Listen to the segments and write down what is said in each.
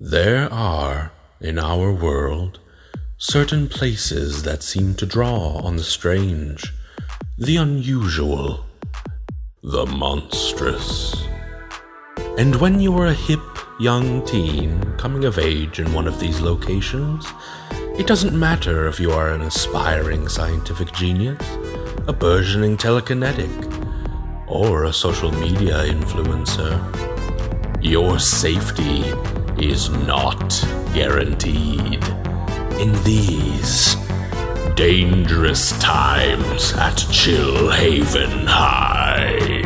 There are, in our world, certain places that seem to draw on the strange, the unusual, the monstrous. And when you are a hip, young teen coming of age in one of these locations, it doesn't matter if you are an aspiring scientific genius, a burgeoning telekinetic, or a social media influencer. Your safety is not guaranteed. In these dangerous times at Chill Haven High.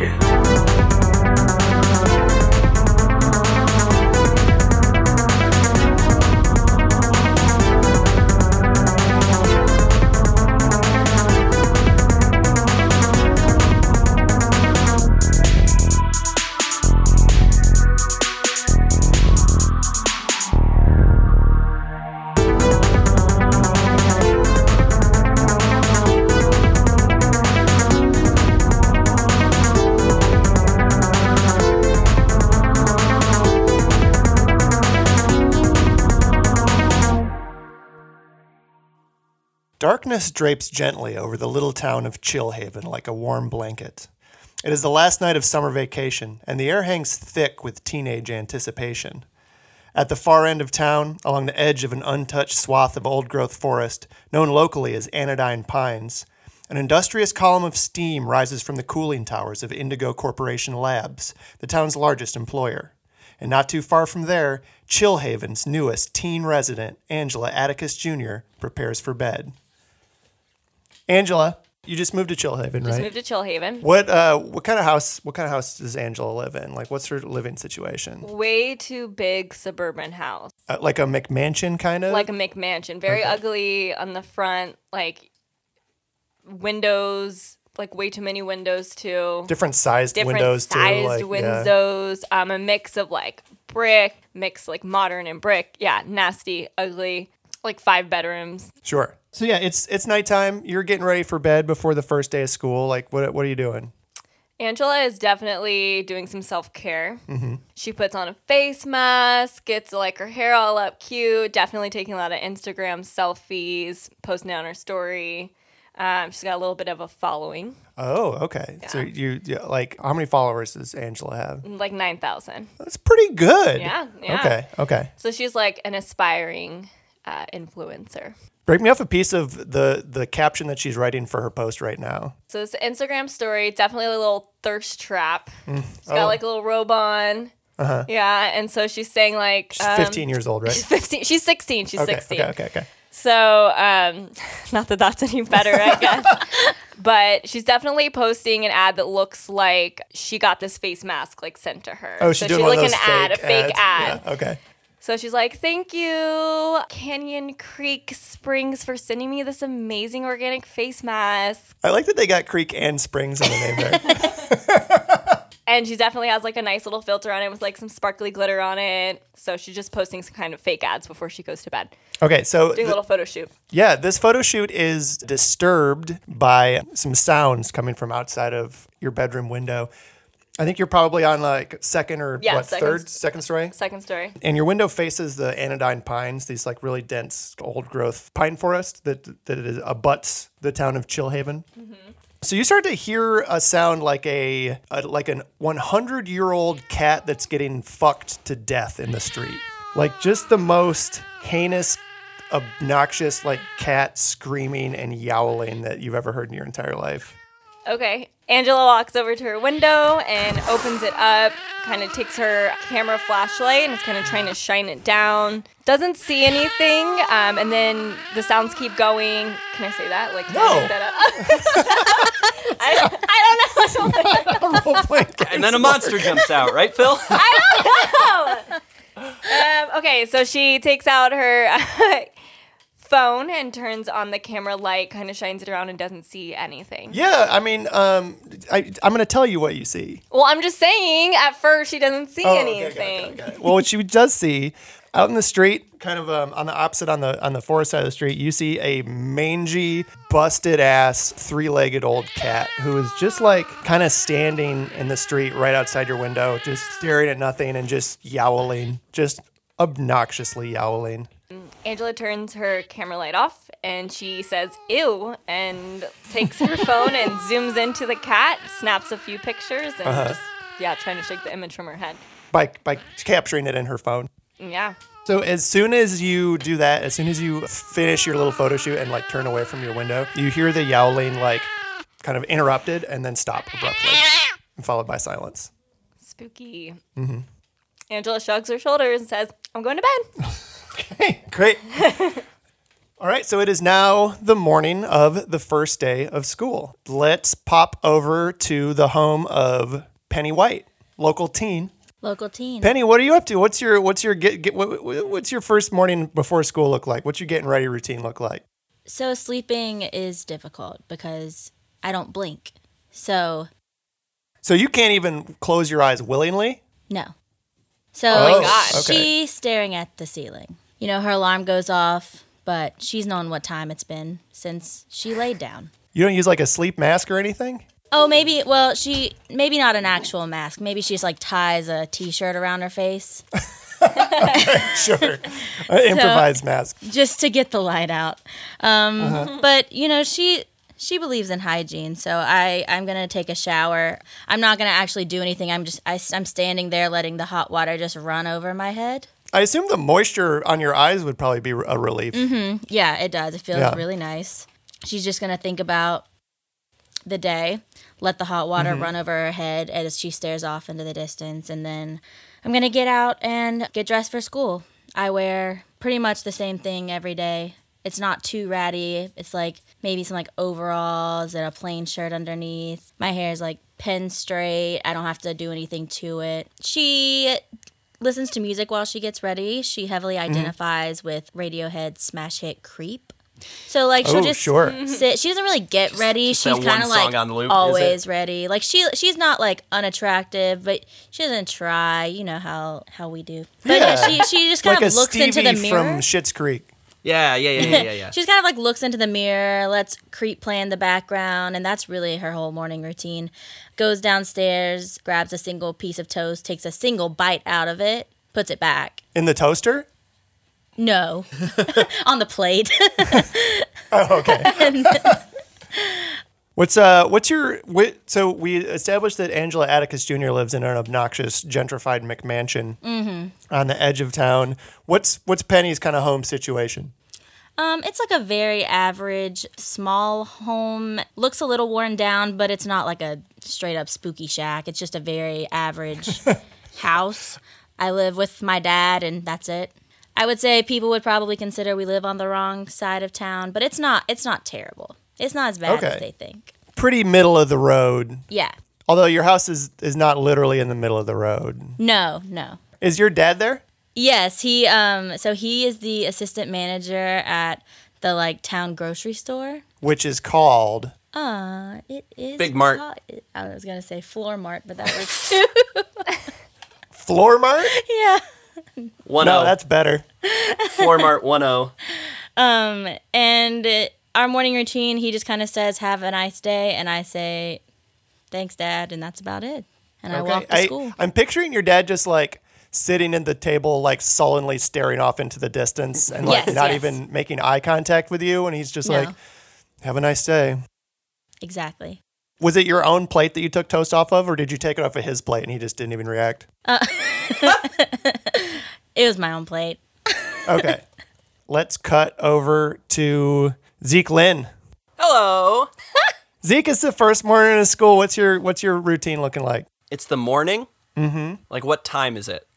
Darkness drapes gently over the little town of Chillhaven like a warm blanket. It is the last night of summer vacation, and the air hangs thick with teenage anticipation. At the far end of town, along the edge of an untouched swath of old growth forest, known locally as Anodyne Pines, an industrious column of steam rises from the cooling towers of Indigo Corporation Labs, the town's largest employer. And not too far from there, Chillhaven's newest teen resident, Angela Atticus Jr., prepares for bed. Angela, you just moved to Chillhaven, right? Just right? moved to Chillhaven. What uh what kind of house what kind of house does Angela live in? Like what's her living situation? Way too big suburban house. Uh, like a McMansion kind of? Like a McMansion. Very ugly on the front, like windows, like way too many windows too. different sized Different windows sized too. Like, yeah. windows. Um, a mix of like brick, mix like modern and brick. Yeah, nasty, ugly. Like five bedrooms. Sure. So yeah, it's it's nighttime. You're getting ready for bed before the first day of school. Like what what are you doing? Angela is definitely doing some self care. Mm-hmm. She puts on a face mask, gets like her hair all up cute, definitely taking a lot of Instagram selfies, posting on her story. Um, she's got a little bit of a following, Oh, okay. So you yeah, like how many followers does Angela have? like 9,000. That's pretty good. Yeah, yeah. Okay. Okay. So she's like an aspiring uh, influencer. Break me off a piece of the the caption that she's writing for her post right now. So it's an Instagram story, definitely a little thirst trap. Mm. She's got like a little robe on. Uh-huh. Yeah, and so she's saying like She's um, 15 years old, right? She's 15. She's 16. She's Okay. 16. Okay. Okay. Okay. So, um, not that that's any better, I guess. but she's definitely posting an ad that looks like she got this face mask like sent to her. Oh, she's so doing she one like of those an ad, a fake fake ads. ad. Yeah, okay. So she's like, "Thank you, Canyon Creek Springs, for sending me this amazing organic face mask." I like that they got Creek and Springs in the name there. And she definitely has like a nice little filter on it with like some sparkly glitter on it. So she's just posting some kind of fake ads before she goes to bed, Okay, so doing a little photo shoot. yeah, this photo shoot is disturbed by some sounds coming from outside of your bedroom window. I think you're probably on like second or Yeah, what second- third second story, Second story. and your window faces the Anodyne Pines, these like really dense old growth pine forest that that is abuts the town of Chillhaven. Mm-hmm. So you start to hear a sound like a, a like an 100 year old cat that's getting fucked to death in the street, like just the most heinous, obnoxious like cat screaming and yowling that you've ever heard in your entire life. Okay. Angela walks over to her window and opens it up, kind of takes her camera flashlight and is kind of trying to shine it down. Doesn't see anything, um, and then the sounds keep going. Can I say that? Like, can I No. make that up? I, I don't know. Role-playing And then a monster jumps out, right, Phil? I Um, okay, so she takes out her phone and turns on the camera light, kind of shines it around, and doesn't see anything. Yeah, I mean, um, I, I'm going to tell you what you see. Well, I'm just saying, at first, she doesn't see Oh, okay, anything. Well, what she does see out in the street, kind of um, on the opposite on the on the forest side of the street, you see a mangy, busted ass, three legged old cat who is just like kind of standing in the street right outside your window, just staring at nothing and just yowling, just obnoxiously yowling. Angela turns her camera light off and she says, ew, and takes her phone and zooms into the cat, snaps a few pictures, and just, yeah, trying to shake the image from her head. by by capturing it in her phone. Yeah. So as soon as you do that, as soon as you finish your little photo shoot and like turn away from your window, you hear the yowling like kind of interrupted and then stop abruptly, followed by silence. Spooky. Mm-hmm. Angela shrugs her shoulders and says, I'm going to bed. Hey, great. All right, so it is now the morning of the first day of school. Let's pop over to the home of Penny White, local teen. Local teen. Penny, what are you up to? What's your what's your get, get what, what- what's your first morning before school look like? What's your getting ready routine look like? So sleeping is difficult because I don't blink. So So you can't even close your eyes willingly? no. So Oh my gosh. okay. she's staring at the ceiling. You know, her alarm goes off, but she's known what time it's been since she laid down. You don't use like a sleep mask or anything? Oh, maybe. Well, she maybe not an actual mask. Maybe she just like ties a T-shirt around her face Sure. An improvised mask. just to get the light out. Um, But you know, she she believes in hygiene, so I I'm gonna take a shower. I'm not gonna actually do anything. I'm just I, am standing there letting the hot water just run over my head. I assume the moisture on your eyes would probably be a relief. Mm-hmm. Yeah, it does. It feels Yeah. really nice. She's just gonna think about the day, let the hot water run over her head as she stares off into the distance, and then I'm gonna get out and get dressed for school. I wear pretty much the same thing every day. It's not too ratty. It's like maybe some like overalls and a plain shirt underneath. My hair is like pin straight. I don't have to do anything to it. She listens to music while she gets ready. She heavily Mm-hmm. identifies with Radiohead's smash hit "Creep." So like she'll Oh, just sure. sit. She doesn't really get ready. just she's kind of like loop, always ready. Like she she's not like unattractive, but she doesn't try. You know how how we do. But yeah, Yeah. she she just kind Like of looks into the mirror. from Schitt's Creek. Yeah, yeah, yeah, yeah, yeah. yeah. She just kind of like looks into the mirror, lets Creep play in the background, and that's really her whole morning routine. Goes downstairs, grabs a single piece of toast, takes a single bite out of it, puts it back. In the toaster? No, on the plate. Oh, okay. What's uh what's your what, so we established that Angela Atticus Jr. lives in an obnoxious gentrified McMansion on the edge of town. What's what's Penny's kind of home situation? Um, it's like a very average small home. Looks a little worn down, but it's not like a straight up spooky shack. It's just a very average house. I live with my dad, and that's it. I would say people would probably consider we live on the wrong side of town, but it's not. It's not terrible. It's not as bad as Okay. they think. Pretty middle of the road. Yeah. Although your house is is not literally in the middle of the road. No. No. Is your dad there? Yes, he um so he is the assistant manager at the like town grocery store. Which is called Uh, it is Big Mart. called- I was gonna say floor mart, but that works too. Floor Mart? yeah. One No, oh, that's better. Floor Mart one oh. Um, and uh, our morning routine, he just kind of says, "Have a nice day," and I say, "Thanks, Dad," and that's about it. And I walk to I, school. I'm picturing your dad just like sitting in the table, like sullenly staring off into the distance and like Yes, not yes. even making eye contact with you. And he's just No. like, have a nice day. Exactly. Was it your own plate that you took toast off of, or did you take it off of his plate and he just didn't even react? Uh, it was my own plate. Okay. Let's cut over to Zeke Lynn. Hello. Zeke, it's the first morning of school. What's your what's your routine looking like? It's the morning. Mm-hmm. Like, what time is it?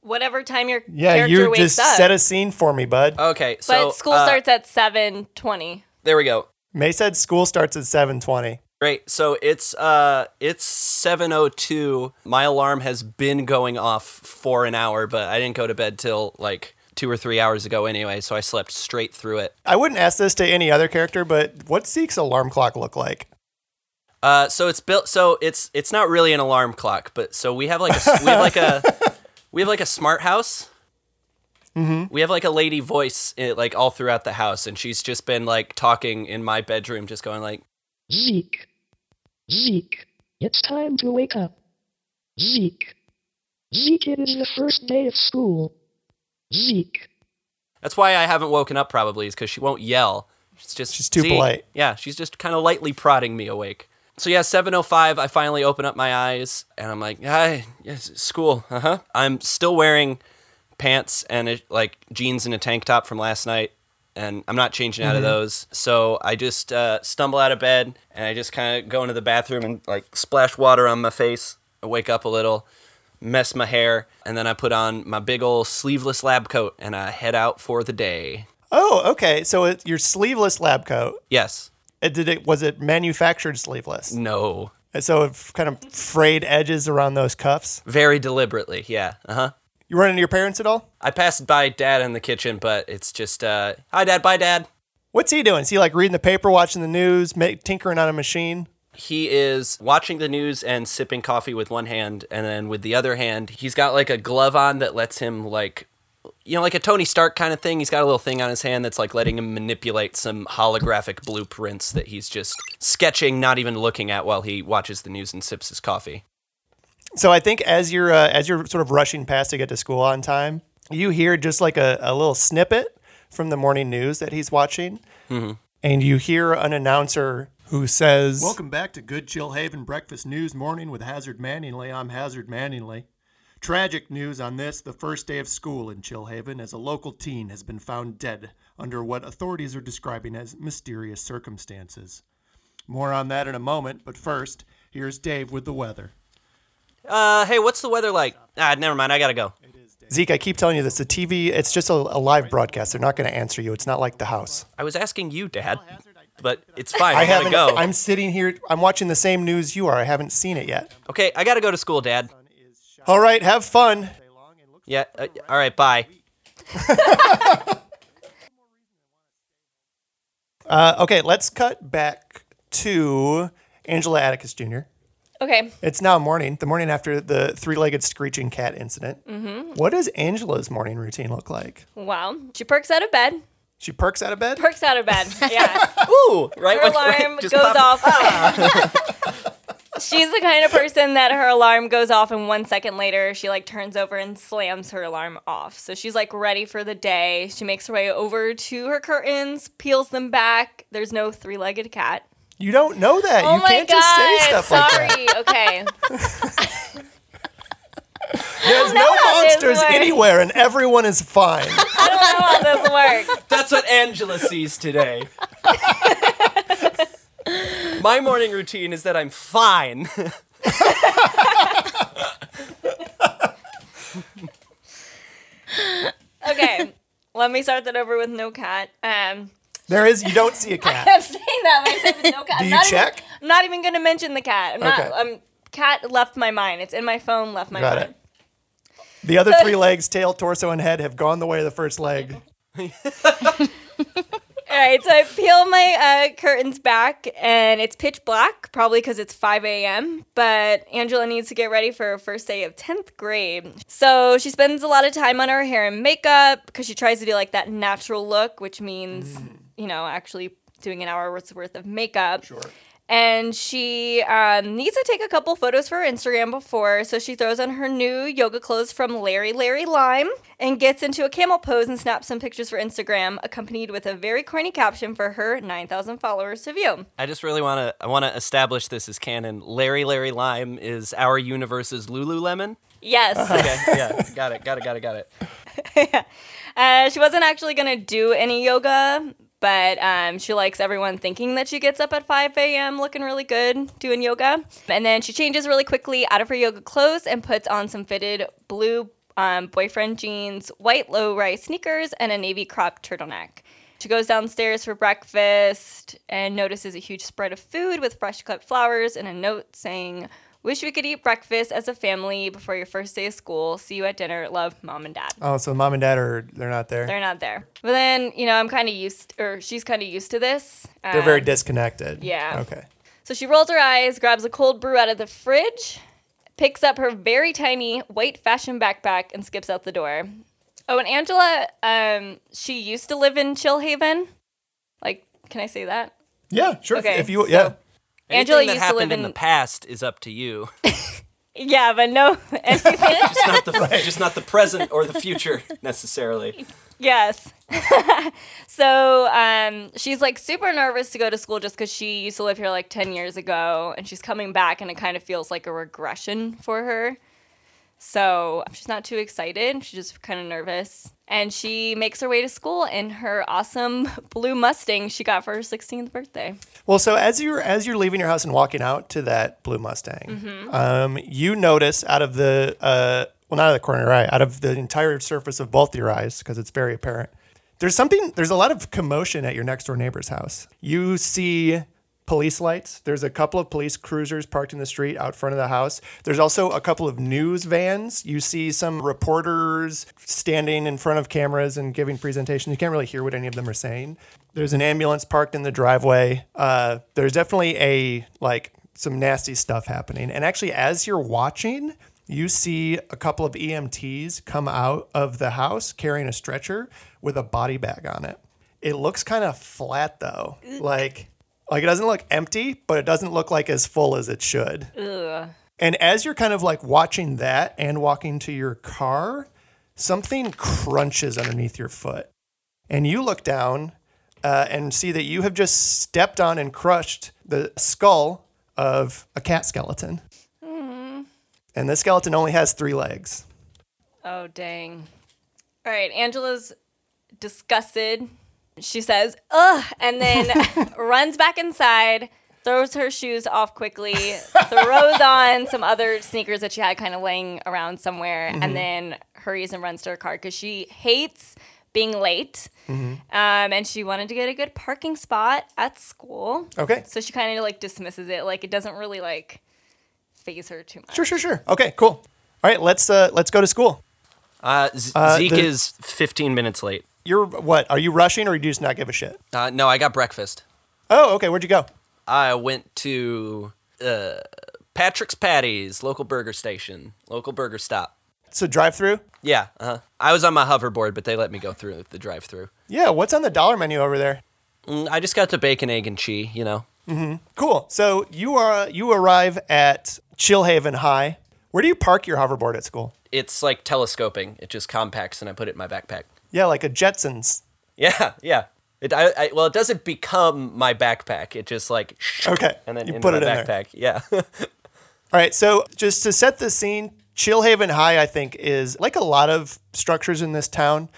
Whatever time your Yeah, character you wakes just up. set a scene for me, bud. Okay, but so school uh, starts at 7.20. There we go. May said school starts at seven twenty. Great. So it's uh it's 7:02. My alarm has been going off for an hour, but I didn't go to bed till like 2 or 3 hours ago anyway, so I slept straight through it. I wouldn't ask this to any other character, but what's Zeke's alarm clock look like? Uh so it's built so it's it's not really an alarm clock, but so we have like a s- we have like a we have like a smart house. Mm-hmm. We have like a lady voice eh, like all throughout the house and she's just been like talking in my bedroom just going like Zeke. Zeke. It's time to wake up. Zeke. Zeke, it is the first day of school. Zeke. That's why I haven't woken up probably is because she won't yell. She's just She's too "Zeke." polite. Yeah, she's just kind of lightly prodding me awake. So yeah, 7:05. I finally open up my eyes and I'm like, "Hi, yes, school." Uh huh. I'm still wearing pants and a, like jeans and a tank top from last night, and I'm not changing out of those. So I just uh, stumble out of bed and I just kind of go into the bathroom and like splash water on my face. I wake up a little, mess my hair, and then I put on my big old sleeveless lab coat and I head out for the day. Oh, okay. So it, your sleeveless lab coat. Yes. It, did it was it manufactured sleeveless? No. And So it kind of frayed edges around those cuffs. Very deliberately. Yeah. Uh huh. You run into your parents at all? I passed by dad in the kitchen, but it's just, uh, hi, dad, bye, dad. What's he doing? Is he like reading the paper, watching the news, tinkering on a machine? He is watching the news and sipping coffee with one hand, and then with the other hand, he's got like a glove on that lets him, like, you know, like a Tony Stark kind of thing. He's got a little thing on his hand that's like letting him manipulate some holographic blueprints that he's just sketching, not even looking at while he watches the news and sips his coffee. So I think as you're uh, as you're sort of rushing past to get to school on time, you hear just like a, a little snippet from the morning news that he's watching, and you hear an announcer who says, "Welcome back to Good Chill Haven Breakfast News Morning with Hazard Manningly. I'm Hazard Manningly." Tragic news on this, the first day of school in Chill Haven, as a local teen has been found dead under what authorities are describing as mysterious circumstances. More on that in a moment, but first, here's Dave with the weather. Uh, hey, what's the weather like? Ah, never mind. I gotta go. Zeke, I keep telling you this. The TV, it's just a, a live broadcast. They're not going to answer you. It's not like the house. I was asking you, Dad, but it's fine. I I, gotta haven't. go. I'm sitting here. I'm watching the same news you are. I haven't seen it yet. Okay, I gotta go to school, Dad. All right, have fun. Yeah. Uh, all right. Bye. Uh, okay, let's cut back to Angela Atticus Jr. Okay. It's now morning, the morning after the three-legged screeching cat incident. Mm-hmm. What does Angela's morning routine look like? Wow. She perks out of bed. She perks out of bed. Perks out of bed. Yeah. Ooh, right. her when- right, alarm just goes pop- off. Ah. She's the kind of person that her alarm goes off and one second later she like turns over and slams her alarm off. So she's like ready for the day. She makes her way over to her curtains, peels them back. There's no three-legged cat. You don't know that. oh you my can't god. just say stuff like Sorry. Okay. There's no monsters anywhere, and everyone is fine. I don't know how this works. That's what Angela sees today. My morning routine is that I'm fine. Okay. Let me start that over with no cat. Um There is. You don't see a cat. I'm saying that, but I said with no cat. Do I'm you not check? Even, I'm not even going to mention the cat. I'm not. Okay. Cat left my mind. It's in my phone. Left my Got mind. it. The other three legs, tail, torso, and head, have gone the way of the first leg. All right, so I peel my uh, curtains back, and it's pitch black, probably because it's 5 a.m. But Angela needs to get ready for her first day of 10th grade. So she spends a lot of time on her hair and makeup because she tries to do like that natural look, which means, you know, actually doing an hour's worth of makeup. Sure. And she um, needs to take a couple photos for her Instagram before, so she throws on her new yoga clothes from Larry Larry Lime and gets into a camel pose and snaps some pictures for Instagram, accompanied with a very corny caption for her 9,000 followers to view. I just really want to I want to establish this as canon. Larry Larry Lime is our universe's Lululemon. Yes. Okay, yeah, got it, got it, got it, got it. Uh, she wasn't actually going to do any yoga, but um, she likes everyone thinking that she gets up at 5 a.m. looking really good doing yoga. And then she changes really quickly out of her yoga clothes and puts on some fitted blue um, boyfriend jeans, white low rise sneakers, and a navy crop turtleneck. She goes downstairs for breakfast and notices a huge spread of food with fresh cut flowers and a note saying, Wish we could eat breakfast as a family before your first day of school. See you at dinner. Love, mom and dad. Oh, so mom and dad are they're not there. They're not there. But then, you know, I'm kind of used, or she's kind of used to this. They're very Um, disconnected. yeah. Okay. So she rolls her eyes, grabs a cold brew out of the fridge, picks up her very tiny white fashion backpack, and skips out the door. Oh, and Angela, um, she used to live in Chill Haven. Like, can I say that? Yeah, sure. Okay, if you so- yeah. Angela Anything that used to live happened in in- the past is up to you. Yeah, but no anything. Just not the just not the present or the future necessarily. Yes. so um, she's like super nervous to go to school just because she used to live here like 10 years ago and she's coming back and it kind of feels like a regression for her. So she's not too excited. She's just kind of nervous. And she makes her way to school in her awesome blue Mustang she got for her 16th birthday. Well, so as you're as you're leaving your house and walking out to that blue Mustang, um, you notice out of the uh, well, not out of the corner of your eye, out of the entire surface of both your eyes, because it's very apparent. There's something. There's a lot of commotion at your next door neighbor's house. You see police lights. There's a couple of police cruisers parked in the street out front of the house. There's also a couple of news vans. You see some reporters standing in front of cameras and giving presentations. You can't really hear what any of them are saying. There's an ambulance parked in the driveway. Uh, there's definitely a like some nasty stuff happening. And actually, as you're watching, you see a couple of EMTs come out of the house carrying a stretcher with a body bag on it. It looks kind of flat though. Like like it doesn't look empty, but it doesn't look like as full as it should. Ugh. And as you're kind of like watching that and walking to your car, something crunches underneath your foot. And you look down uh, and see that you have just stepped on and crushed the skull of a cat skeleton. And this skeleton only has three legs. Oh, dang. All right, Angela's disgusted. She says, ugh, and then runs back inside, throws her shoes off quickly, throws on some other sneakers that she had kind of laying around somewhere, and then hurries and runs to her car because she hates being late. Um, and she wanted to get a good parking spot at school. Okay. So she kind of like dismisses it. Like it doesn't really like phase her too much. Sure, sure, sure. Okay, cool. All right, let's uh, let's go to school. Uh, Z- Uh, Zeke the- is 15 minutes late. You're what? Are you rushing or do you just not give a shit? Uh, no, I got breakfast. Oh, okay. Where'd you go? I went to uh, Patrick's Patties, local burger station, local burger stop. So drive through. Yeah, uh-huh. I was on my hoverboard, but they let me go through the drive-through. Yeah. What's on the dollar menu over there? Mm, I just got the bacon, egg, and cheese. You know. Mm-hmm. Cool. So you are you arrive at Chillhaven High. Where do you park your hoverboard at school? It's like telescoping. It just compacts, and I put it in my backpack. Yeah, like a Jetsons. Yeah, yeah. It, I, I, well, it doesn't become my backpack. It just like Okay, and then you put my it in there. backpack. Yeah. All right. So just to set the scene, Chillhaven High, I think, is like a lot of structures in this town.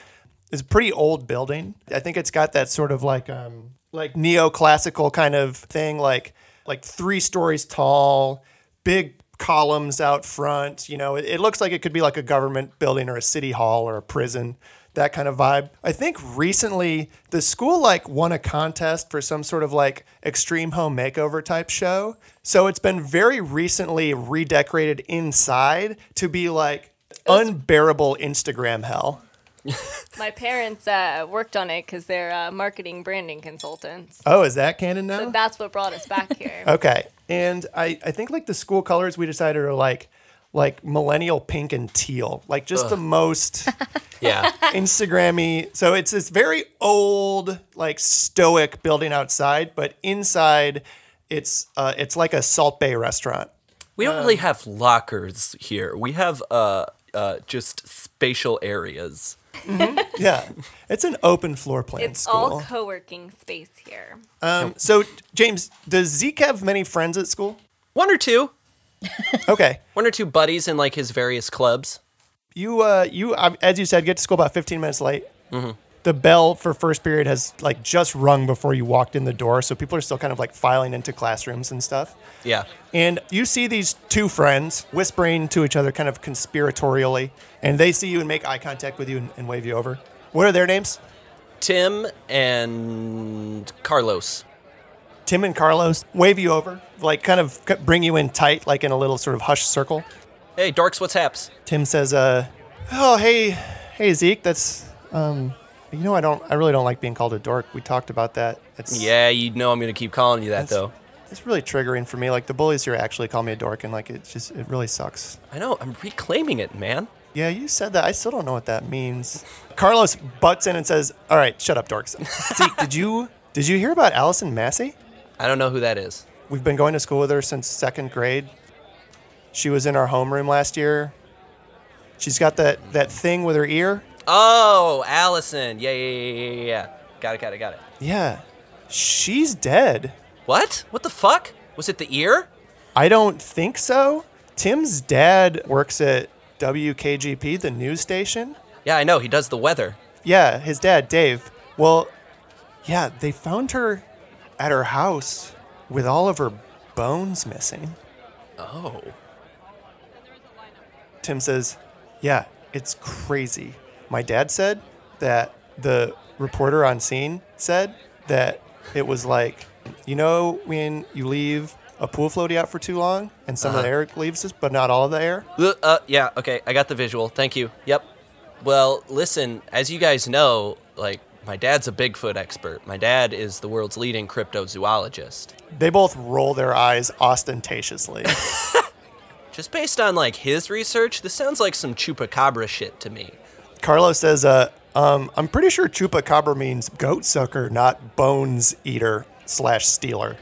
Is a pretty old building. I think it's got that sort of like um like neoclassical kind of thing, like like three stories tall, big columns out front. You know, it, it looks like it could be like a government building or a city hall or a prison. That kind of vibe. I think recently the school like won a contest for some sort of like extreme home makeover type show. So it's been very recently redecorated inside to be like unbearable Instagram hell. My parents uh, worked on it because they're uh, marketing branding consultants. Oh, is that canon now? So that's what brought us back here. Okay. And I, I think like the school colors we decided are like like millennial pink and teal. Like just the most yeah. Instagrammy. So it's this very old, like stoic building outside, but inside it's uh it's like a Salt Bae restaurant. We don't really have lockers here. We have uh, uh, just spatial areas. Yeah. It's an open floor plan It's school. all co-working space here. um, so James, does Zeke have many friends at school? One or two. Okay. One or two buddies in like his various clubs. You uh you uh, as you said get to school about 15 minutes late. The bell for first period has like just rung before you walked in the door, so people are still kind of like filing into classrooms and stuff. Yeah. And you see these two friends whispering to each other kind of conspiratorially, and they see you and make eye contact with you and, and wave you over. What are their names? Tim and Carlos. Tim and Carlos wave you over, like kind of bring you in tight, like in a little sort of hushed circle. Hey, dorks, what's haps? Tim says, uh, "Oh, hey, hey Zeke, that's um, you know, I don't, I really don't like being called a dork. We talked about that. It's Yeah, you know I'm gonna keep calling you that though. it's really triggering for me. Like the bullies here actually call me a dork, and like it just, it really sucks. I know. I'm reclaiming it, man. Yeah, you said that. I still don't know what that means. Carlos butts in and says, "All right, shut up, dorks." Zeke, did you, did you hear about Allison Massey? I don't know who that is. We've been going to school with her since second grade. She was in our homeroom last year. She's got that, that thing with her ear. Oh, Allison. Yeah, yeah, yeah, yeah, yeah, yeah. Got it, got it, got it. Yeah. She's dead. What? What the fuck? Was it the ear? I don't think so. Tim's dad works at WKGP, the news station. Yeah, I know. He does the weather. Yeah, his dad, Dave. Well, yeah, they found her at her house with all of her bones missing. Oh. Tim says, Yeah, it's crazy. My dad said that the reporter on scene said that it was like, you know, when you leave a pool floaty out for too long and some of the air leaves us, but not all of the air? Uh, uh, yeah, okay. I got the visual. Thank you. Yep. Well, listen, as you guys know, like, my dad's a Bigfoot expert. My dad is the world's leading cryptozoologist. They both roll their eyes ostentatiously. Just based on, like, his research, this sounds like some chupacabra shit to me. Carlos says, uh, um, I'm pretty sure chupacabra means goat sucker, not bones eater slash stealer.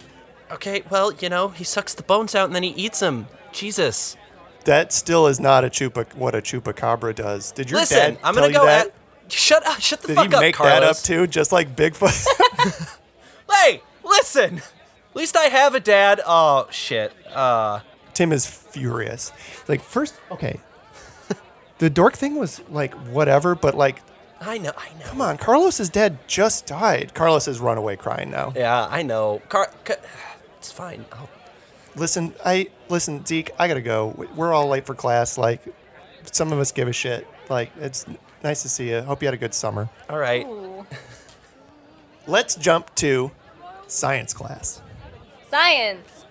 Okay, well, you know, he sucks the bones out and then he eats them. Jesus. That still is not a chupa what a chupacabra does. Did your Listen, dad I'm tell gonna you go that? at. Shut up! Shut the Did fuck he make Carlos. that up too, just like Bigfoot? Hey, listen. At least I have a dad. Oh shit. Uh, Tim is furious. Like first, okay, the dork thing was like whatever, but like, I know. I know. come on, Carlos's dad just died. Carlos has run away crying now. Yeah, I know. Car. Ca- it's fine. I'll- Listen, I listen, Zeke. I gotta go. We're all late for class. Like, some of us give a shit. Like, it's nice to see you. Hope you had a good summer. all right. Let's jump to science class. Science.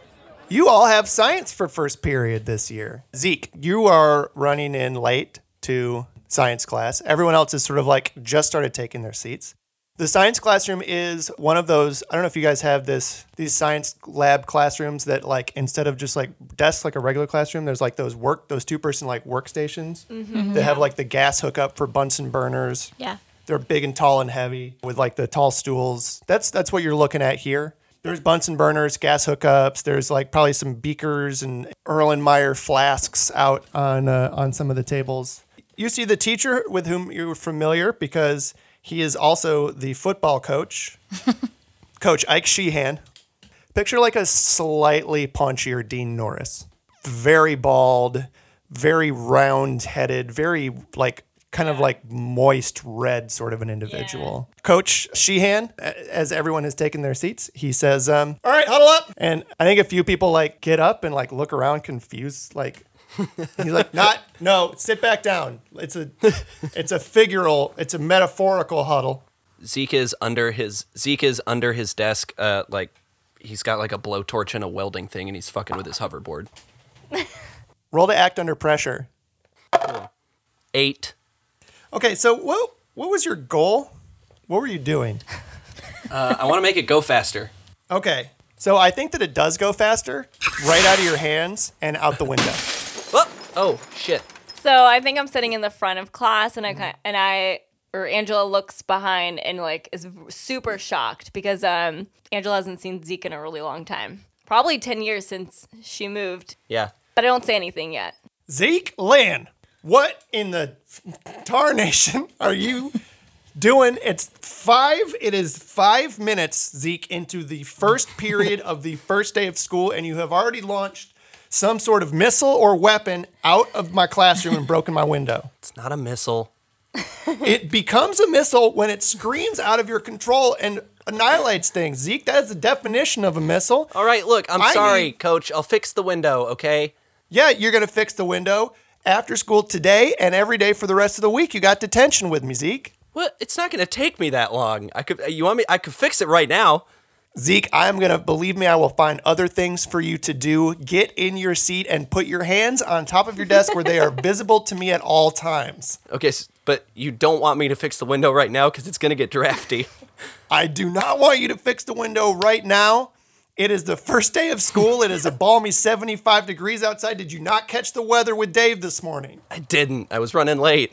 You all have science for first period this year. Zeke, you are running in late to science class. Everyone else is sort of like just started taking their seats. The science classroom is one of those. I don't know if you guys have this these science lab classrooms that like instead of just like desks like a regular classroom, there's like those work those two person like workstations that have like the gas hookup for Bunsen burners. Yeah. They're big and tall and heavy with like the tall stools. That's that's what you're looking at here. There's Bunsen burners, gas hookups. There's like probably some beakers and Erlenmeyer flasks out on uh, on some of the tables. You see the teacher with whom you're familiar because he is also the football coach, Coach Ike Sheehan. Picture like a slightly punchier Dean Norris. Very bald, very round headed, very like kind of like moist red sort of an individual. Coach Sheehan, as everyone has taken their seats, he says, um, All right, huddle up. And I think a few people like get up and like look around confused, like, He's like, not no, sit back down. It's a it's a figural, it's a metaphorical huddle. Zeke is under his Zeke is under his desk. Uh, like he's got like a blowtorch and a welding thing, and he's fucking with his hoverboard. Roll to act under pressure. Eight. Okay, so what what was your goal? What were you doing? Uh, I want to make it go faster. Okay. So I think that it does go faster, right out of your hands and out the window. Oh, shit. So I think I'm sitting in the front of class, and I ki- and I or Angela looks behind and like is super shocked because um Angela hasn't seen Zeke in a really long time, probably ten years since she moved. Yeah. But I don't say anything yet. Zeke Lan, what in the tarnation are you doing? It's five. It is five minutes, Zeke, into the first period of the first day of school, and you have already launched some sort of missile or weapon out of my classroom and broken my window. It's not a missile. It becomes a missile when it screams out of your control and annihilates things. Zeke, that is the definition of a missile. All right, look, I'm I sorry, need- coach. I'll fix the window, okay? Yeah, you're going to fix the window after school today and every day for the rest of the week. You got detention with me, Zeke. Well, It's not going to take me that long. I could you want me I could fix it right now. Zeke, I'm going to believe me, I will find other things for you to do. Get in your seat and put your hands on top of your desk where they are visible to me at all times. Okay, but you don't want me to fix the window right now cuz it's going to get drafty. I do not want you to fix the window right now. It is the first day of school. It is a balmy 75 degrees outside. Did you not catch the weather with Dave this morning? I didn't. I was running late.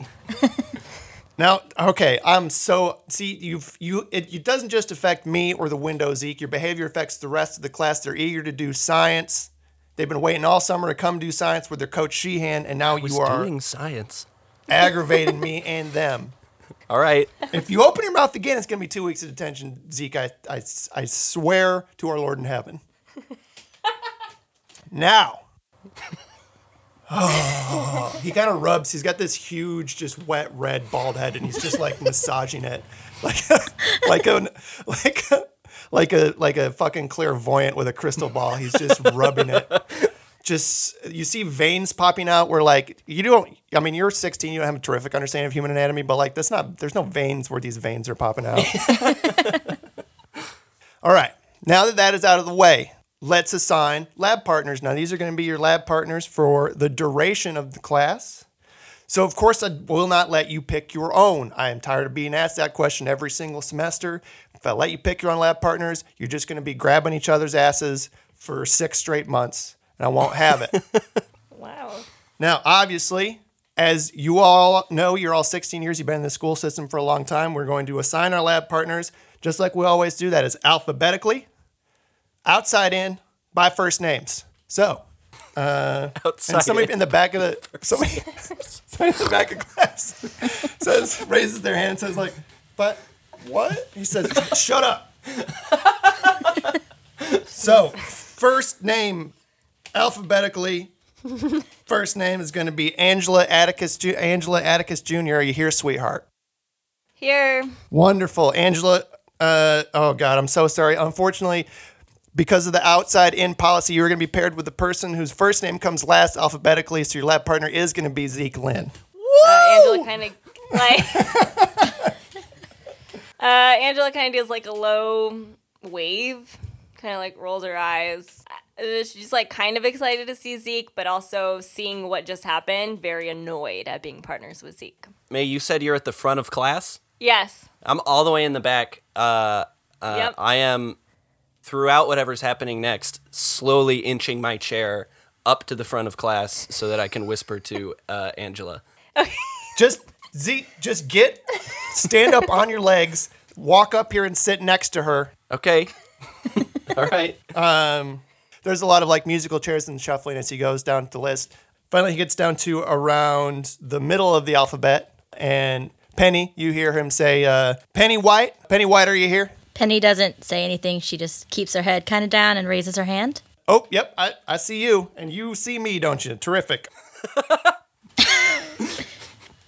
Now, okay, I'm so see you've you it, it doesn't just affect me or the window, Zeke. Your behavior affects the rest of the class. They're eager to do science. They've been waiting all summer to come do science with their coach Sheehan, and now you are doing science. aggravating me and them. All right. If you open your mouth again, it's going to be two weeks of detention, Zeke. I, I, I swear to our Lord in heaven. now, he kind of rubs. He's got this huge, just wet red bald head, and he's just like massaging it, like like a like a, like a like a fucking clairvoyant with a crystal ball. He's just rubbing it. Just you see veins popping out where like you don't. I mean, you're 16. You don't have a terrific understanding of human anatomy, but like that's not. There's no veins where these veins are popping out. All right. Now that that is out of the way, let's assign lab partners. Now, these are going to be your lab partners for the duration of the class. So, of course, I will not let you pick your own. I am tired of being asked that question every single semester. If I let you pick your own lab partners, you're just going to be grabbing each other's asses for six straight months, and I won't have it. Wow. Now, obviously, as you all know, you're all 16 years, you've been in the school system for a long time. We're going to assign our lab partners, just like we always do, that is alphabetically, outside in, by first names. So, Outside. and somebody in the back of the somebody, somebody in the back of class says raises their hand and says like, but what? He says, shut up. so, first name alphabetically. First name is going to be Angela Atticus. Ju- Angela Atticus Jr. Are you here, sweetheart? Here. Wonderful, Angela. Uh, oh God, I'm so sorry. Unfortunately, because of the outside in policy, you're going to be paired with the person whose first name comes last alphabetically. So your lab partner is going to be Zeke Lynn. Uh, Angela kind of like. uh, Angela kind of does like a low wave, kind of like rolls her eyes. Uh, She's like kind of excited to see Zeke, but also seeing what just happened, very annoyed at being partners with Zeke. May, you said you're at the front of class. Yes. I'm all the way in the back. Uh, uh, Yep. I am throughout whatever's happening next, slowly inching my chair up to the front of class so that I can whisper to uh, Angela. Just Zeke, just get, stand up on your legs, walk up here and sit next to her. Okay. all right. Um, There's a lot of like musical chairs and shuffling as he goes down the list. Finally, he gets down to around the middle of the alphabet, and Penny, you hear him say, uh, "Penny White, Penny White, are you here?" Penny doesn't say anything. She just keeps her head kind of down and raises her hand. Oh, yep, I, I see you, and you see me, don't you? Terrific.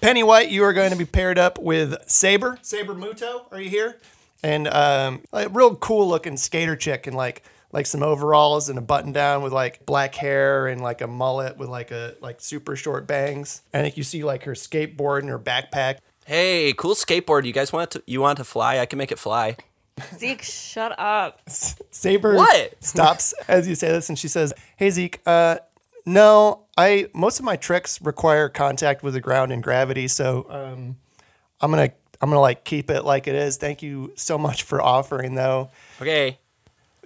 Penny White, you are going to be paired up with Saber. Saber Muto, are you here? And um, a real cool looking skater chick in like like some overalls and a button down with like black hair and like a mullet with like a like super short bangs. I think you see like her skateboard and her backpack. Hey, cool skateboard. You guys want to? You want to fly? I can make it fly. Zeke, shut up. Saber What? stops as you say this, and she says, "Hey Zeke, uh, no, I most of my tricks require contact with the ground and gravity, so um, I'm gonna I'm gonna like keep it like it is. Thank you so much for offering, though. Okay.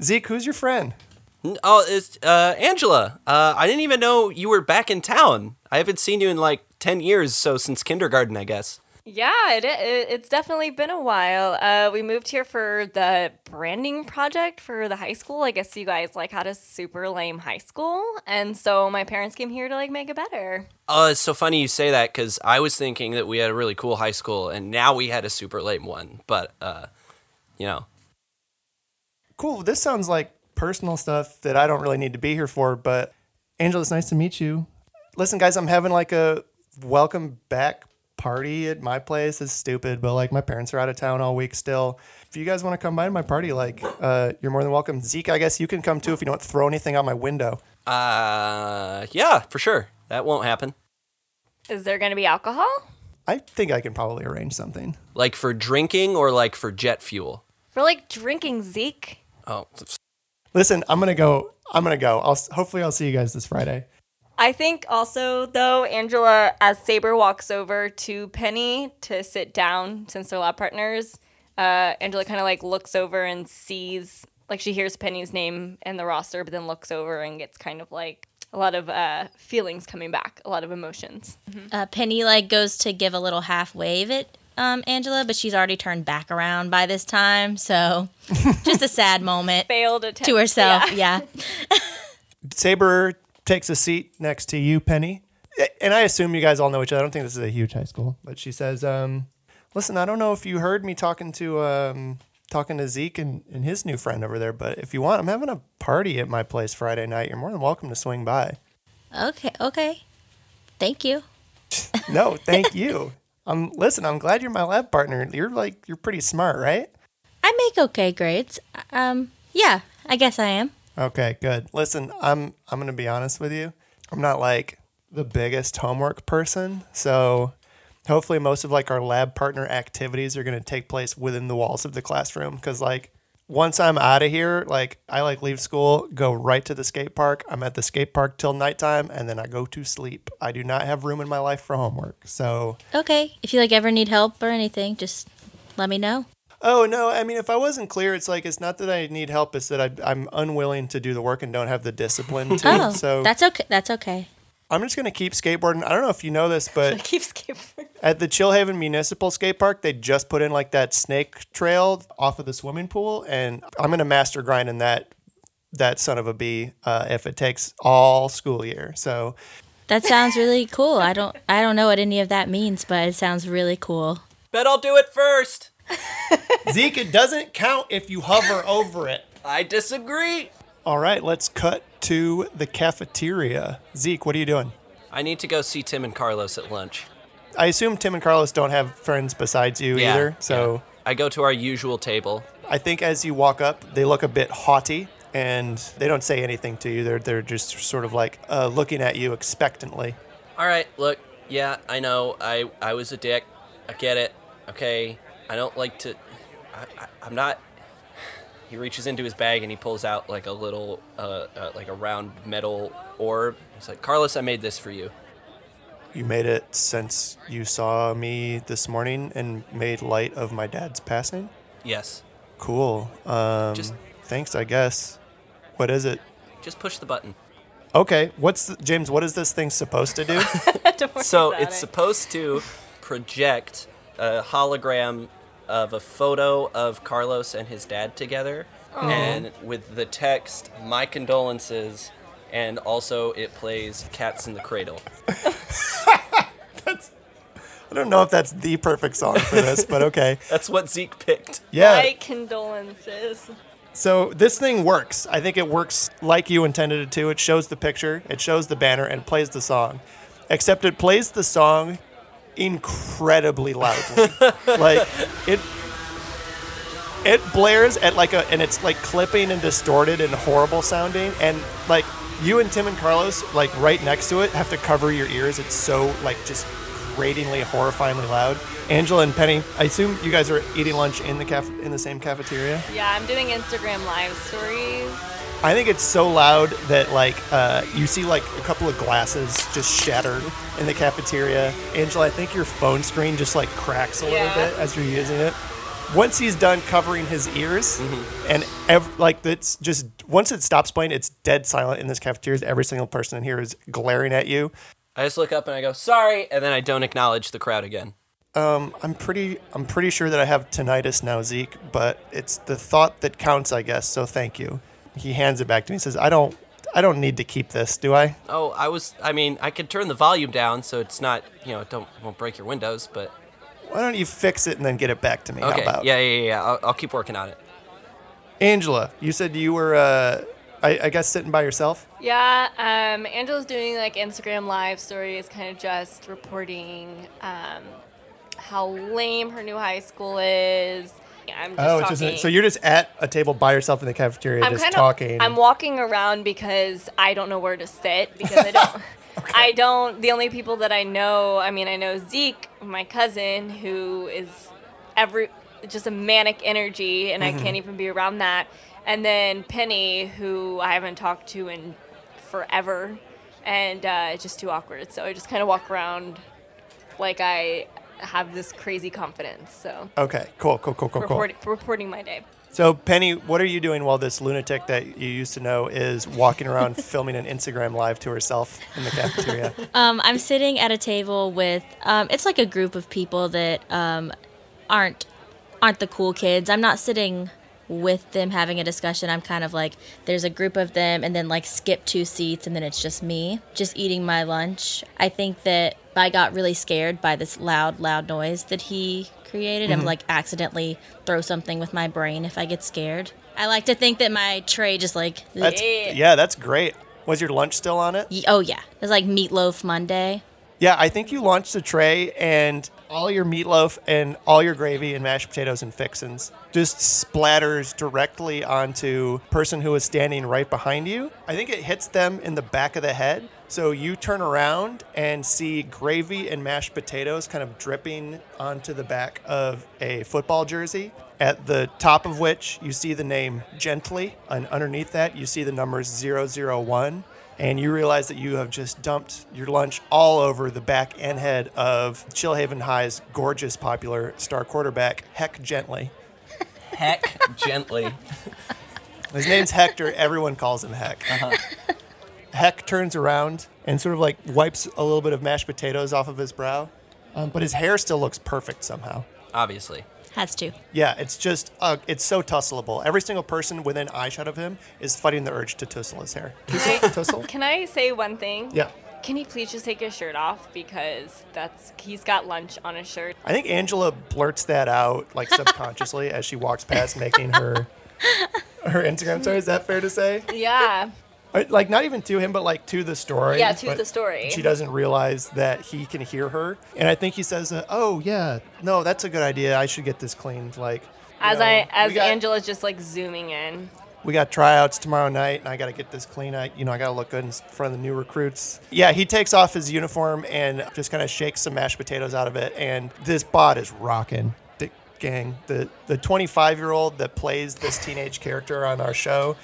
Zeke, who's your friend? Oh, it's uh, Angela. Uh, I didn't even know you were back in town. I haven't seen you in like ten years, so since kindergarten, I guess. Yeah, it, it, it's definitely been a while. Uh, we moved here for the branding project for the high school. I guess you guys like had a super lame high school, and so my parents came here to like make it better. Oh, it's so funny you say that because I was thinking that we had a really cool high school, and now we had a super lame one. But uh, you know, Cool. This sounds like personal stuff that I don't really need to be here for, but Angela, it's nice to meet you. Listen, guys, I'm having like a welcome back party at my place. is stupid, but like my parents are out of town all week still. If you guys want to come by my party, like uh, you're more than welcome. Zeke, I guess you can come too if you don't throw anything out my window. uh, yeah, for sure, that won't happen. Is there going to be alcohol? I think I can probably arrange something. Like for drinking or like for jet fuel. For like drinking, Zeke? Oh, Listen, I'm gonna go. I'm gonna go. I'll hopefully I'll see you guys this Friday. I think also though Angela, as Saber walks over to Penny to sit down since they're lab partners, uh, Angela kind of like looks over and sees like she hears Penny's name in the roster, but then looks over and gets kind of like a lot of uh, feelings coming back, a lot of emotions. Uh, Penny like goes to give a little half wave at um, Angela, but she's already turned back around by this time. So just a sad moment Failed attempt to herself. Yeah. Yeah. Saber takes a seat next to you, Penny. And I assume you guys all know each other. I don't think this is a huge high school, but she says, um, "Listen, I don't know if you heard me talking to um, talking to Zeke and, and his new friend over there, but if you want, I'm having a party at my place Friday night. You're more than welcome to swing by." Okay, okay. Thank you. No, thank you. Um, listen, I'm glad you're my lab partner. You're like you're pretty smart, right? I make okay grades. Um, yeah, I guess I am. Okay, good. Listen, I'm I'm gonna be honest with you. I'm not like the biggest homework person, so hopefully most of like our lab partner activities are gonna take place within the walls of the classroom. Cause like once I'm out of here, like I like leave school, go right to the skate park. I'm at the skate park till nighttime, and then I go to sleep. I do not have room in my life for homework. So Okay. If you like ever need help or anything, just let me know. Oh no! I mean, if I wasn't clear, it's like it's not that I need help; it's that I, I'm unwilling to do the work and don't have the discipline to. Oh, so that's okay. That's okay. I'm just gonna keep skateboarding. I don't know if you know this, but Keep skateboarding. at the Chillhaven Municipal Skate Park, they just put in like that snake trail off of the swimming pool, and I'm gonna master grind in that that son of a bee uh, if it takes all school year. So That sounds really cool. I don't I don't know what any of that means, but it sounds really cool. Bet I'll do it first. Zeke, it doesn't count if you hover over it. I disagree. All right, let's cut to the cafeteria. Zeke, what are you doing? I need to go see Tim and Carlos at lunch. I assume Tim and Carlos don't have friends besides you either. So yeah. I go to our usual table. I think as you walk up, they look a bit haughty and they don't say anything to you. They're, they're just sort of like uh, looking at you expectantly. All right, look, yeah, I know. I I was a dick. I get it. Okay, I don't like to. I, I, I'm not. He reaches into his bag and he pulls out like a little, uh, uh, like a round metal orb. He's like, Carlos, I made this for you. You made it since you saw me this morning and made light of my dad's passing? Yes. Cool. Um, Just- thanks, I guess. What is it? Just push the button. Okay, what's the, James? What is this thing supposed to do? So it's it. supposed to project a hologram of a photo of Carlos and his dad together, and with the text "My condolences," and also it plays "Cats in the Cradle." I don't know if that's the perfect song for this, but okay. That's what Zeke picked. Yeah. My condolences. So this thing works. I think it works like you intended it to. It shows the picture, it shows the banner, and plays the song. Except it plays the song incredibly loudly. like it it blares at like a and it's like clipping and distorted and horrible sounding and like you and Tim and Carlos like right next to it have to cover your ears. It's so like just gratingly horrifyingly loud. Angela and Penny, I assume you guys are eating lunch in the caf- in the same cafeteria. Yeah, I'm doing Instagram live stories. I think it's so loud that like uh, you see like a couple of glasses just shattered in the cafeteria. Angela, I think your phone screen just like cracks a little Yeah. bit as you're using it. Once he's done covering his ears, and ev- like it's just once it stops playing, it's dead silent in this cafeteria. Every single person in here is glaring at you. I just look up and I go, "Sorry," and then I don't acknowledge the crowd again. Um, I'm pretty I'm pretty sure that I have tinnitus now, Zeke, but it's the thought that counts, I guess. So thank you. He hands it back to me. and says, "I don't I don't need to keep this, do I?" Oh, I was. I mean, I could turn the volume down so it's not, you know, don't won't break your windows. But Why don't you fix it and then get it back to me? okay, How about? yeah, yeah, yeah. yeah. I'll, I'll keep working on it. Angela, you said you were, uh, I, I guess, sitting by yourself. Yeah, um, Angela's doing like Instagram live stories, kind of just reporting um, how lame her new high school is. I'm just oh, talking. just so you're just at a table by yourself in the cafeteria, I'm just kind talking. of. I'm walking around because I don't know where to sit because I don't. I don't. The only people that I know. I mean, I know Zeke, my cousin, who is every just a manic energy, and Mm-hmm. I can't even be around that. And then Penny, who I haven't talked to in forever, and uh, it's just too awkward. So I just kind of walk around like I have this crazy confidence. So okay, cool, cool, cool, cool, cool. reporting, reporting my day. So, Penny, what are you doing while this lunatic that you used to know is walking around filming an Instagram live to herself in the cafeteria? Um, I'm sitting at a table with um, it's like a group of people that um, aren't aren't the cool kids. I'm not sitting with them having a discussion, I'm kind of like, there's a group of them, and then like skip two seats, and then it's just me, just eating my lunch. I think that I got really scared by this loud, loud noise that he created. I'm mm-hmm. like accidentally throw something with my brain if I get scared. I like to think that my tray just like, That's yeah, that's great. Was your lunch still on it? Oh yeah, it's like Meatloaf Monday. Yeah, I think you launched the tray and all your meatloaf and all your gravy and mashed potatoes and fixins just splatters directly onto person who is standing right behind you. I think it hits them in the back of the head. So you turn around and see gravy and mashed potatoes kind of dripping onto the back of a football jersey. At the top of which you see the name Gently, and underneath that you see the numbers 001 and you realize that you have just dumped your lunch all over the back and head of Chillhaven High's gorgeous, popular star quarterback, Heck Gently. Heck, gently. His name's Hector. Everyone calls him Heck. Heck turns around and sort of like wipes a little bit of mashed potatoes off of his brow, um, but his hair still looks perfect somehow. Obviously. Has to. Yeah, it's just, uh, it's so tussleable. Every single person within eyeshot of him is fighting the urge to tussle his hair. Tussle? tussle? Can I say one thing? Yeah. Can he please just take his shirt off because that's he's got lunch on his shirt. I think Angela blurts that out like subconsciously as she walks past making her her Instagram story. Is that fair to say? Yeah. Like not even to him, but like to the story. Yeah, to but the story. She doesn't realize that he can hear her, and I think he says, uh, "Oh yeah, no, that's a good idea. I should get this cleaned." Like As know, I as got, Angela's just like zooming in. we got tryouts tomorrow night, and I got to get this clean. I you know I got to look good in front of the new recruits. Yeah, he takes off his uniform and just kind of shakes some mashed potatoes out of it, and this bot is rocking. The gang, the the 25 year old that plays this teenage character on our show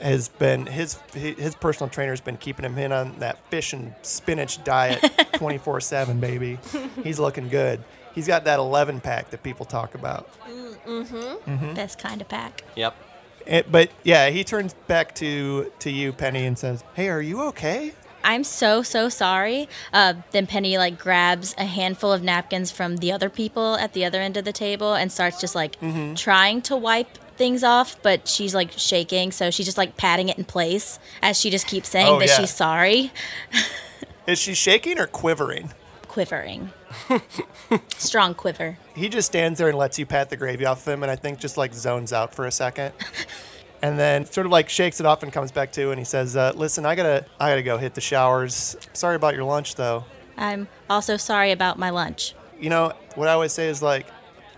has been his his personal trainer's been keeping him in on that fish and spinach diet 24 7 baby he's looking good he's got that 11 pack that people talk about Mm-hmm. Best kind of pack. Yep. It, but yeah, he turns back to to you, Penny, and says, "Hey, are you okay?" I'm so so sorry. Uh, then Penny like grabs a handful of napkins from the other people at the other end of the table and starts just like trying to wipe things off, but she's like shaking, so she's just like patting it in place as she just keeps saying Oh, that yeah. she's sorry, Is she shaking or quivering? quivering, strong quiver. He just stands there and lets you pat the gravy off of him, and I think just like zones out for a second, and then sort of like shakes it off and comes back to, and he says, uh, "Listen, I gotta I gotta go hit the showers. Sorry about your lunch, though. I'm also sorry about my lunch. You know what I always say is like."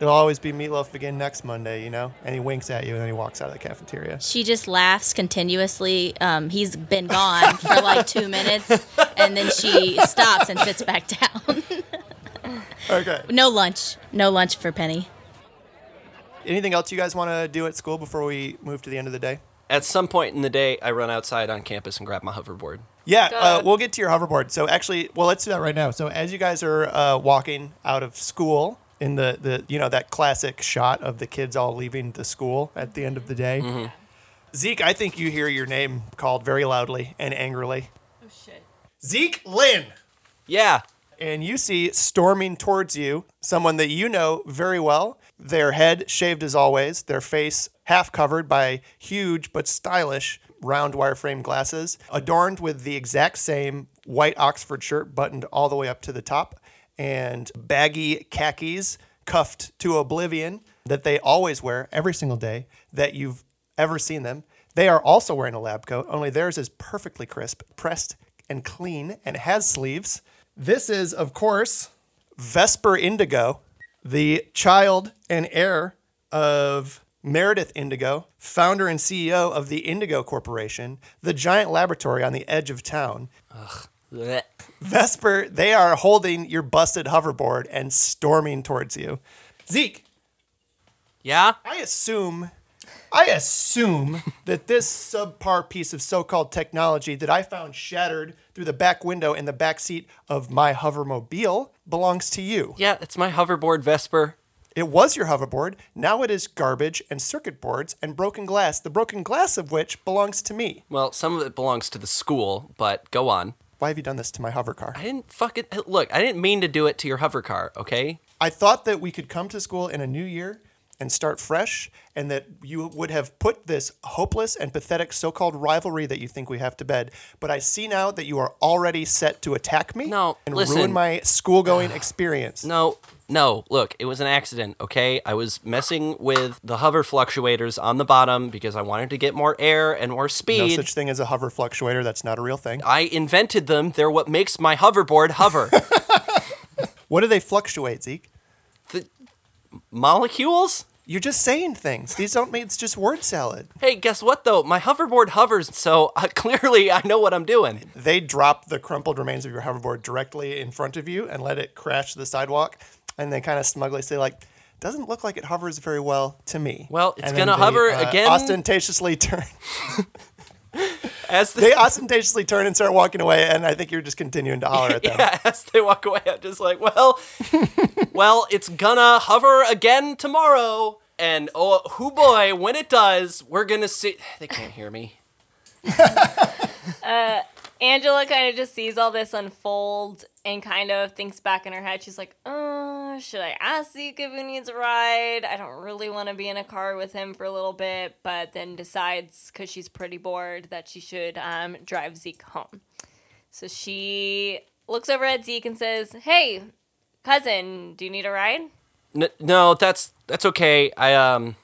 It'll always be meatloaf again next Monday, you know? And he winks at you and then he walks out of the cafeteria. She just laughs continuously. Um, he's been gone for like two minutes, and then she stops and sits back down. Okay. no lunch. No lunch for Penny. Anything else you guys want to do at school before we move to the end of the day? At some point in the day, I run outside on campus and grab my hoverboard. Yeah, uh, we'll get to your hoverboard. So actually, well, let's do that right now. So as you guys are uh, walking out of school in the, the you know that classic shot of the kids all leaving the school at the end of the day, mm-hmm. Zeke, I think you hear your name called very loudly and angrily. Oh shit. Zeke Lynn. Yeah. And you see storming towards you someone that you know very well. Their head shaved as always, their face half covered by huge but stylish round wireframe glasses, adorned with the exact same white Oxford shirt buttoned all the way up to the top, and baggy khakis cuffed to oblivion that they always wear every single day that you've ever seen them. They are also wearing a lab coat, only theirs is perfectly crisp, pressed and clean, and has sleeves. This is, of course, Vesper Indigo, the child and heir of Meredith Indigo, founder and CEO of the Indigo Corporation, the giant laboratory on the edge of town. Blech. Vesper, they are holding your busted hoverboard and storming towards you. Zeke, Yeah? I assume I assume that this subpar piece of so-called technology that I found shattered through the back window in the back seat of my hovermobile belongs to you. Yeah, it's my hoverboard Vesper. It was your hoverboard. Now it is garbage and circuit boards and broken glass, the broken glass of which belongs to me. Well, some of it belongs to the school, but go on. Why have you done this to my hover car? I didn't fucking look. I didn't mean to do it to your hover car. Okay. I thought that we could come to school in a new year and start fresh, and that you would have put this hopeless and pathetic so called rivalry that you think we have to bed. But I see now that you are already set to attack me No, and listen. ruin my school going experience. No, no, look, it was an accident, okay? I was messing with the hover fluctuators on the bottom because I wanted to get more air and more speed. No such thing as a hover fluctuator. That's not a real thing. I invented them. They're what makes my hoverboard hover. What do they fluctuate, Zeke? The Molecules? You're just saying things. These don't mean it's just word salad. Hey, guess what though? My hoverboard hovers, so uh, clearly I know what I'm doing. They drop the crumpled remains of your hoverboard directly in front of you and let it crash to the sidewalk. And they kind of smugly say, like, doesn't look like it hovers very well to me. Well, it's gonna hover uh, again. Ostentatiously turn. As the, They ostentatiously turn and start walking away, and I think you're just continuing to holler at them. yeah, as they walk away, I'm just like, well, well, it's gonna hover again tomorrow, and oh, who boy, when it does, we're gonna see. They can't hear me. Angela kind of just sees all this unfold and kind of thinks back in her head. She's like, "Oh, should I ask Zeke if he needs a ride? I don't really want to be in a car with him for a little bit." But then decides, because she's pretty bored, that she should um, drive Zeke home. So she looks over at Zeke and says, "Hey, cousin, do you need a ride?" N- no, that's that's okay. I um,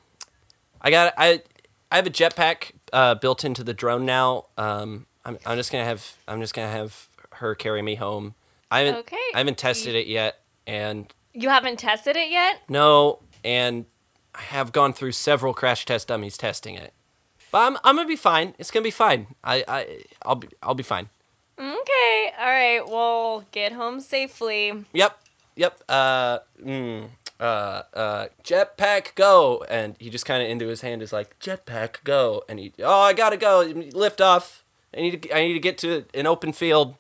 I got I I have a jetpack uh, built into the drone now. Um, I'm I'm just gonna have I'm just gonna have her carry me home. I haven't Okay. I haven't tested it yet, and You haven't tested it yet? no, and I have gone through several crash test dummies testing it. But I'm I'm gonna be fine. It's gonna be fine. I I I'll be I'll be fine. Okay, all right. Well, get home safely. Yep. Yep. Uh. Mm, uh. Uh. Jetpack go, and he just kind of into his hand is like jetpack go, and he oh I gotta go lift off. I need to I need to get to an open field.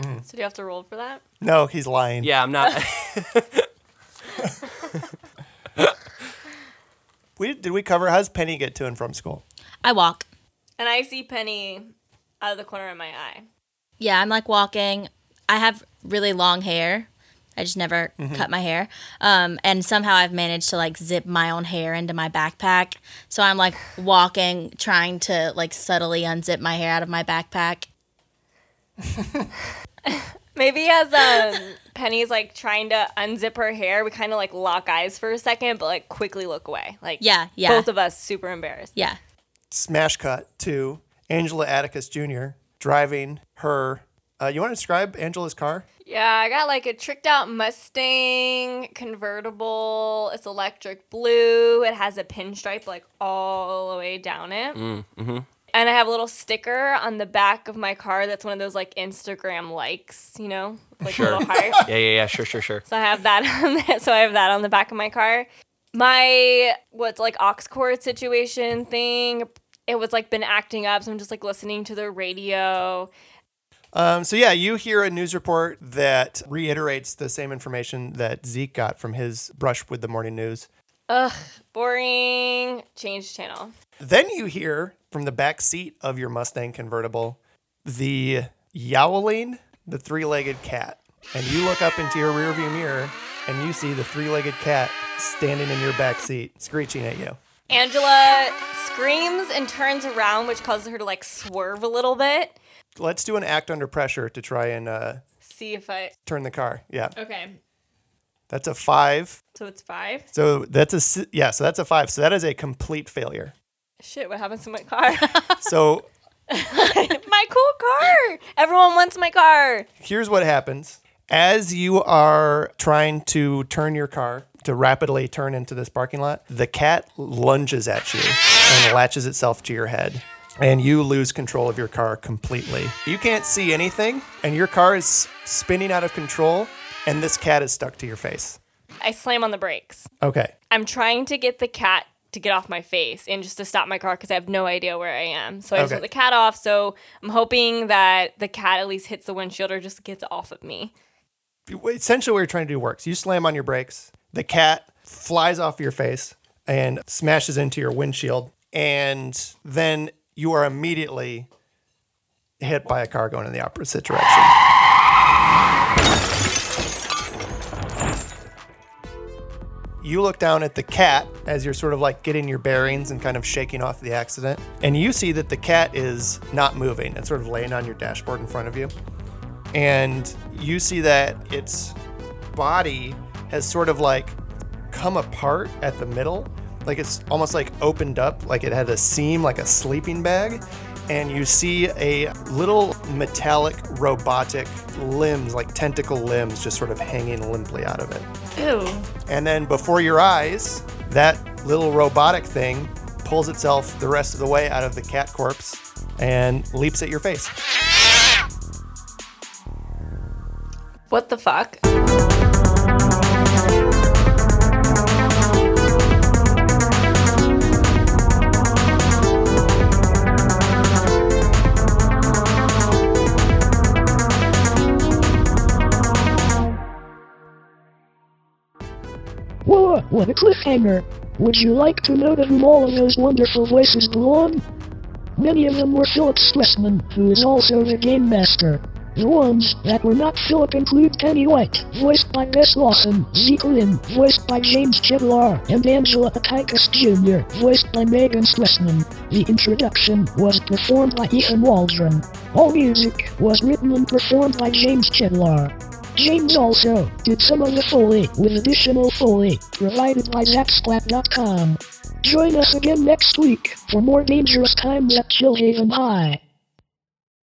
So do you have to roll for that? No, he's lying. Yeah, I'm not. We, did we cover how's Penny get to and from school? I walk. And I see Penny out of the corner of my eye. Yeah, I'm like walking. I have really long hair. I just never cut my hair. Um, and somehow I've managed to like zip my own hair into my backpack. So I'm like walking, trying to like subtly unzip my hair out of my backpack. Maybe as um, Penny's like trying to unzip her hair, we kind of like lock eyes for a second, but like quickly look away. Like Yeah, yeah. both of us super embarrassed. Yeah. Smash cut to Angela Atticus Jr. driving her. Uh, you want to describe Angela's car? Yeah, I got like a tricked out Mustang convertible. It's electric blue. It has a pinstripe like all the way down it. Mm-hmm. And I have a little sticker on the back of my car that's one of those like Instagram likes, you know, like Sure. a little heart. yeah, yeah, yeah. Sure, sure, sure. So I have that on there. So I have that on the back of my car. My what's like aux cord situation thing. It was like been acting up, so I'm just like listening to the radio. Um, so yeah, you hear a news report that reiterates the same information that Zeke got from his brush with the morning news. Ugh, boring. Change channel. Then you hear from the back seat of your Mustang convertible the yowling, the three-legged cat, and you look up into your rearview mirror and you see the three-legged cat standing in your back seat, screeching at you. Angela screams and turns around, which causes her to like swerve a little bit. Let's do an act under pressure to try and uh, See if I. turn the car. Yeah, Okay, that's a five. so it's five. So that's a yeah. So that's a five. So that is a complete failure. Shit, what happens to my car? So my cool car. Everyone wants my car. here's what happens as you are trying to turn your car to rapidly turn into this parking lot the cat lunges at you and latches itself to your head and you lose control of your car completely you can't see anything and your car is spinning out of control and this cat is stuck to your face I slam on the brakes. okay I'm trying to get the cat to get off my face and just to stop my car because I have no idea where I am. So I just Okay. the cat off. So I'm hoping that the cat at least hits the windshield or just gets off of me. essentially what you're trying to do works you slam on your brakes the cat flies off your face and smashes into your windshield and then you are immediately hit by a car going in the opposite direction you look down at the cat as you're sort of like getting your bearings and kind of shaking off the accident. And you see that the cat is not moving. It's sort of laying on your dashboard in front of you. And you see that its body has sort of like come apart at the middle. Like it's almost like opened up, like it had a seam, like a sleeping bag and you see a little metallic robotic limbs, like tentacle limbs, just sort of hanging limply out of it. Ew. And then before your eyes, that little robotic thing pulls itself the rest of the way out of the cat corpse and leaps at your face. What the fuck? What a cliffhanger! Would you like to know to whom all of those wonderful voices belong? Many of them were Philip Stressman, who is also the game master. The ones that were not Philip include Penny White, voiced by Gus Lawson, Zeke Lynn, voiced by James Chidlar, and Angela Akaitis Jr., voiced by Megan Stressman. The introduction was performed by Ethan Waldron. All music was written and performed by James Chidlar. James also did some of the Foley with additional Foley provided by Zapsplat.com. Join us again next week for more dangerous times at Chillhaven High.